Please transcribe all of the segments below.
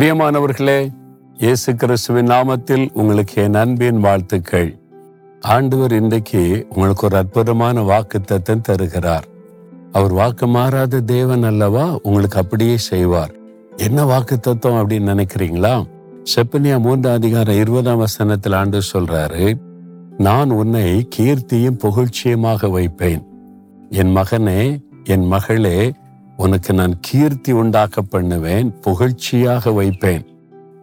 பிரியமானவர்களே இயேசு கிறிஸ்துவின் நாமத்தில் உங்களுக்கு என் அன்பின் வாழ்த்துக்கள். ஆண்டவர் இன்றைக்கு உங்களுக்கு ஒரு அற்புதமான வாக்கு தருகிறார். அவர் வாக்கு மாறாத தேவன் அல்லவா? உங்களுக்கு அப்படியே செய்வார். என்ன வாக்கு தத்துவம் அப்படின்னு நினைக்கிறீங்களா? செப்பனியா மூன்றாம் அதிகாரம் இருபதாம் வசனத்தில் ஆண்டு சொல்றாரு நான் உன்னை கீர்த்தியும் புகழ்ச்சியுமாக வைப்பேன். என் மகனே என் மகளே உனக்கு நான் கீர்த்தி உண்டாக்க பண்ணுவேன் புகழ்ச்சியாக வைப்பேன்.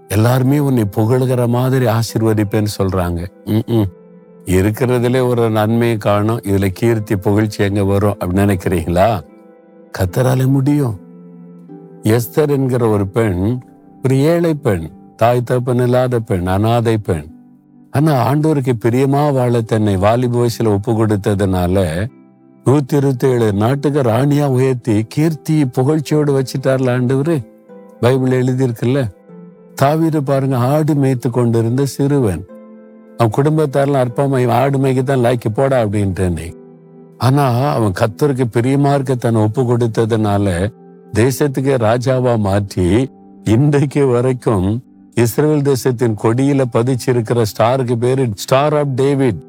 எல்லாருமே உன்னை புகழ்கிற மாதிரி ஆசிர்வதிப்பேன்னு சொல்றாங்க. இருக்கிறதுல இருக்கிறதுலே ஒரு நன்மையை காணும். இதுல கீர்த்தி புகழ்ச்சி எங்க வரும் அப்படின்னு நினைக்கிறீங்களா? கத்தரால முடியும். எஸ்தர் என்கிற ஒரு பெண் ஒரு ஏழை பெண் தாய் தப்பன் இல்லாத பெண் அனாதை பெண். ஆனா ஆண்டோருக்கு பிரியமா வாழ தன்னை வாலிப வயசுல ஒப்பு கொடுத்ததுனால நூத்தி இருபத்தி ஏழு நாட்டுக்கு ராணியா உயர்த்தி கீர்த்தி புகழ்ச்சியோடு வச்சிட்டார்ல ஆண்டவர். பைபிள் எழுதியிருக்குல்ல? தாவீது பாருங்க ஆடு மேய்த்து கொண்டிருந்த சிறுவன். அவன் குடும்பத்தாரெல்லாம் அற்பமா ஆடு மேய்க்கு தான் லாய்க்கு போடா அப்படின்ட்டு ஆனா அவன் கத்தருக்கு பிரியமா இருக்க தன்னை ஒப்பு கொடுத்ததுனால தேசத்துக்கே ராஜாவா மாற்றி இன்றைக்கு வரைக்கும் இஸ்ரேல் தேசத்தின் கொடியில பதிச்சிருக்கிற ஸ்டாருக்கு பேரு ஸ்டார் ஆஃப் டேவிட்.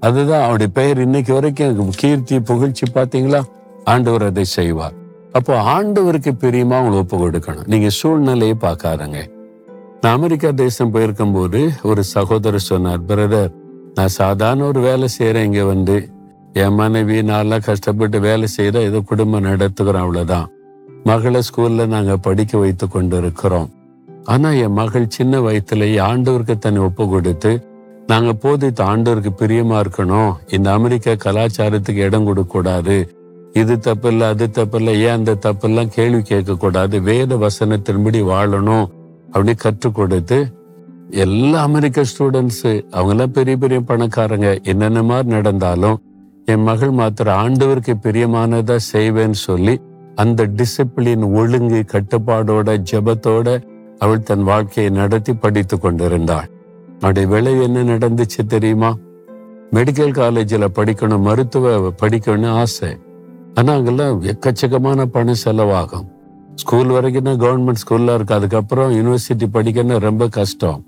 அதுதான் அவருடைய பெயர் இன்னைக்கு வரைக்கும் கீர்த்தி புகழ்ச்சி பார்த்தீங்களா? ஆண்டவர் அதை செய்வார். அப்போ ஆண்டவருக்கு பிரியமா உங்களை ஒப்பு கொடுக்கணும். நீங்க சூழ்நிலையை பார்க்காதங்க. நான் அமெரிக்கா தேசம் போயிருக்கும்போது ஒரு சகோதரர் சொன்னார் பிரதர் நான் சாதாரண ஒரு வேலை செய்யறேன் இங்க வந்து. என் மனைவி நான்லாம் கஷ்டப்பட்டு வேலை செய்யற ஏதோ குடும்பம் நடத்துகிறோம் அவ்வளவுதான். மகளை ஸ்கூல்ல நாங்க படிக்க வைத்து கொண்டு இருக்கிறோம் ஆனா என் மகள் சின்ன வயசுலேயே ஆண்டவருக்கு தன்னை ஒப்பு கொடுத்து நாங்க போதித்த ஆண்டவருக்கு பிரியமா இருக்கணும். இந்த அமெரிக்க கலாச்சாரத்துக்கு இடம் கொடுக்க கூடாது இது தப்பில்ல அது தப்பில்ல ஏன் அந்த தப்பெல்லாம் கேள்வி கேட்க கூடாது வேத வசனத்தின்படி வாழணும் அப்படி கற்றுக் கொடுத்து எல்லா அமெரிக்க ஸ்டூடெண்ட்ஸ் அவங்க எல்லாம் பெரிய பெரிய பணக்காரங்க. என்னென்ன மாதிரி நடந்தாலும் என் மகள் மாத்திர ஆண்டவருக்கு பிரியமானதா செய்வேன்னு சொல்லி அந்த டிசிப்ளின் ஒழுங்கு கட்டுப்பாடோட ஜபத்தோட அவள் தன் வாழ்க்கையை நடத்தி படித்து கொண்டிருந்தாள். அவருடைய விளைவு என்ன நடந்துச்சு தெரியுமா? மெடிக்கல் காலேஜில் படிக்கணும் மருத்துவ படிக்கணும்னு ஆசை. ஆனால் அங்கெல்லாம் எக்கச்சக்கமான பணம் செலவாகும். ஸ்கூல் வரைக்கும் தான் கவர்மெண்ட் ஸ்கூல்ல இருக்கு. அதுக்கப்புறம் யூனிவர்சிட்டி படிக்கணும் ரொம்ப கஷ்டம்.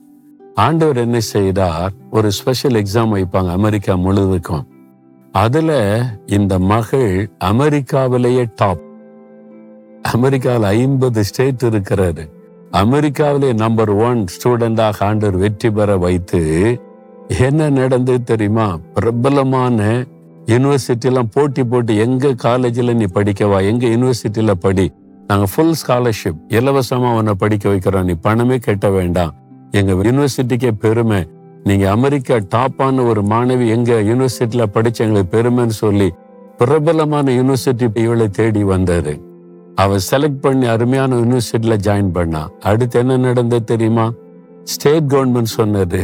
ஆண்டவர் என்ன செய்தார்? ஒரு ஸ்பெஷல் எக்ஸாம் வைப்பாங்க அமெரிக்கா முழுவதுக்கும். அதுல இந்த மகள் அமெரிக்காவிலேயே டாப் அமெரிக்காவில் ஐம்பது ஸ்டேட் இருக்கிறாரு அமெரிக்காவிலே நம்பர் ஒன் ஸ்டூடெண்டாக ஆண்டர் வெற்றி பெற வைத்து என்ன நடந்தது தெரியுமா? பிரபலமான யூனிவர்சிட்டிலாம் போட்டி போட்டு எங்க காலேஜில் நீ படிக்கவா எங்க யூனிவர்சிட்டியில படி. நாங்கள் ஃபுல் ஸ்காலர்ஷிப் இலவசமாக உன்னை படிக்க வைக்கிறோம். நீ பணமே கட்ட வேண்டாம். எங்க யூனிவர்சிட்டிக்கே பெருமை. நீங்க அமெரிக்கா டாப்பான ஒரு மாணவி எங்க யூனிவர்சிட்டியில படிச்ச எங்களுக்கு பெருமைன்னு சொல்லி பிரபலமான யூனிவர்சிட்டி இவளை தேடி வந்தாரு அவ செலக்ட் பண்ணி அருமையான யூனிவர்சிட்டியில ஜாயின் பண்ணா. அடுத்து என்ன நடந்தது தெரியுமா? ஸ்டேட் கவர்மெண்ட் சொன்னது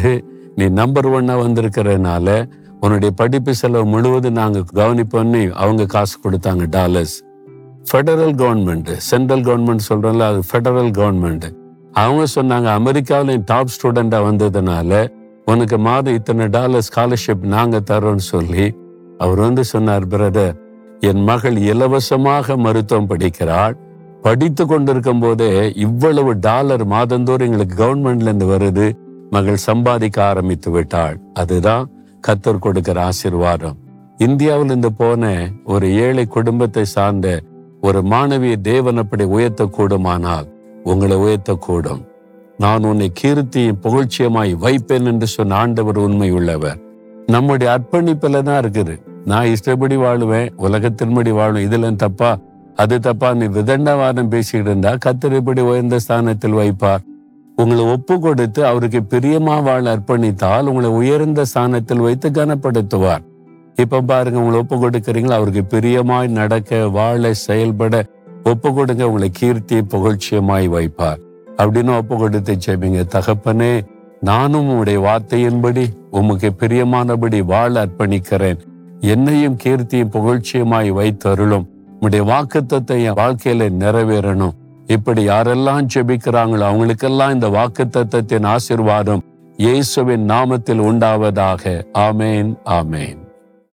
நீ நம்பர் ஒன்னா வந்திருக்கிறதுனால உன்னுடைய படிப்பு செலவு முழுவதும் நாங்கள் கவனிப்போம்னு அவங்க காசு கொடுத்தாங்க dollars federal government central government சொல்றோம்ல அது ஃபெடரல் கவர்மெண்ட் அவங்க சொன்னாங்க அமெரிக்காவில் டாப் ஸ்டூடெண்டா வந்ததுனால உனக்கு மாதம் இத்தனை டாலர் ஸ்காலர்ஷிப் நாங்க தரோம்னு சொல்லி. அவர் வந்து சொன்னார் பிரதர் என் மகள் இலவசமாக மருத்துவம் படிக்கிறாள். படித்து கொண்டிருக்கும் போதே இவ்வளவு டாலர் மாதந்தோறும் எங்களுக்கு கவர்மெண்ட்ல இருந்து வருது. மகள் சம்பாதிக்க ஆரம்பித்து விட்டாள். அதுதான் கத்தர் கொடுக்கிற ஆசீர்வாதம். இந்தியாவில் இருந்து போன ஒரு ஏழை குடும்பத்தை சார்ந்த ஒரு மாணவியை தேவன் அப்படி உயர்த்தக்கூடுமானால் உங்களை உயர்த்தக்கூடும். நான் உன்னை கீர்த்தியும் புகழ்ச்சியமாய் வைப்பேன் என்று சொன்ன ஆண்டவர் உண்மை உள்ளவர் நம்முடைய அர்ப்பணிப்புல தான் இருக்குது. நான் இஷ்டப்படி வாழுவேன் உலகத்தின்படி வாழும் இதெல்லாம் தப்பா? அது தப்பா? நீ விதண்டவாதம் பேசிக்கிட்டு இருந்தா கத்தர் இப்படி உயர்ந்த ஸ்தானத்தில் வைப்பார். உங்களை ஒப்பு கொடுத்து அவருக்கு பிரியமா வாழ அர்ப்பணித்தால் உங்களை உயர்ந்த ஸ்தானத்தில் வைத்து கனப்படுத்துவார். இப்ப பாருங்க உங்களை ஒப்பு கொடுக்குறீங்களா அவருக்கு பிரியமாய் நடக்க வாழ செயல்பட ஒப்பு கொடுங்க உங்களை கீர்த்தி புகழ்ச்சியமாய் வைப்பார். அப்படின்னு ஒப்பு கொடுத்து ஜெபிங்க. தகப்பனே நானும் உங்களுடைய வார்த்தையின்படி உமக்கு பிரியமானபடி வாழ அர்ப்பணிக்கிறேன். என்னையும் கீர்த்தியும் புகழ்ச்சியுமாய் வைத்தருளும். உடைய வாக்குத்தத்தை என் வாழ்க்கையில நிறைவேறணும். இப்படி யாரெல்லாம் ஜெபிக்கிறாங்களோ அவங்களுக்கெல்லாம் இந்த வாக்குத்தத்தத்தின் ஆசிர்வாதம் இயேசுவின் நாமத்தில் உண்டாவதாக. ஆமேன் ஆமேன்.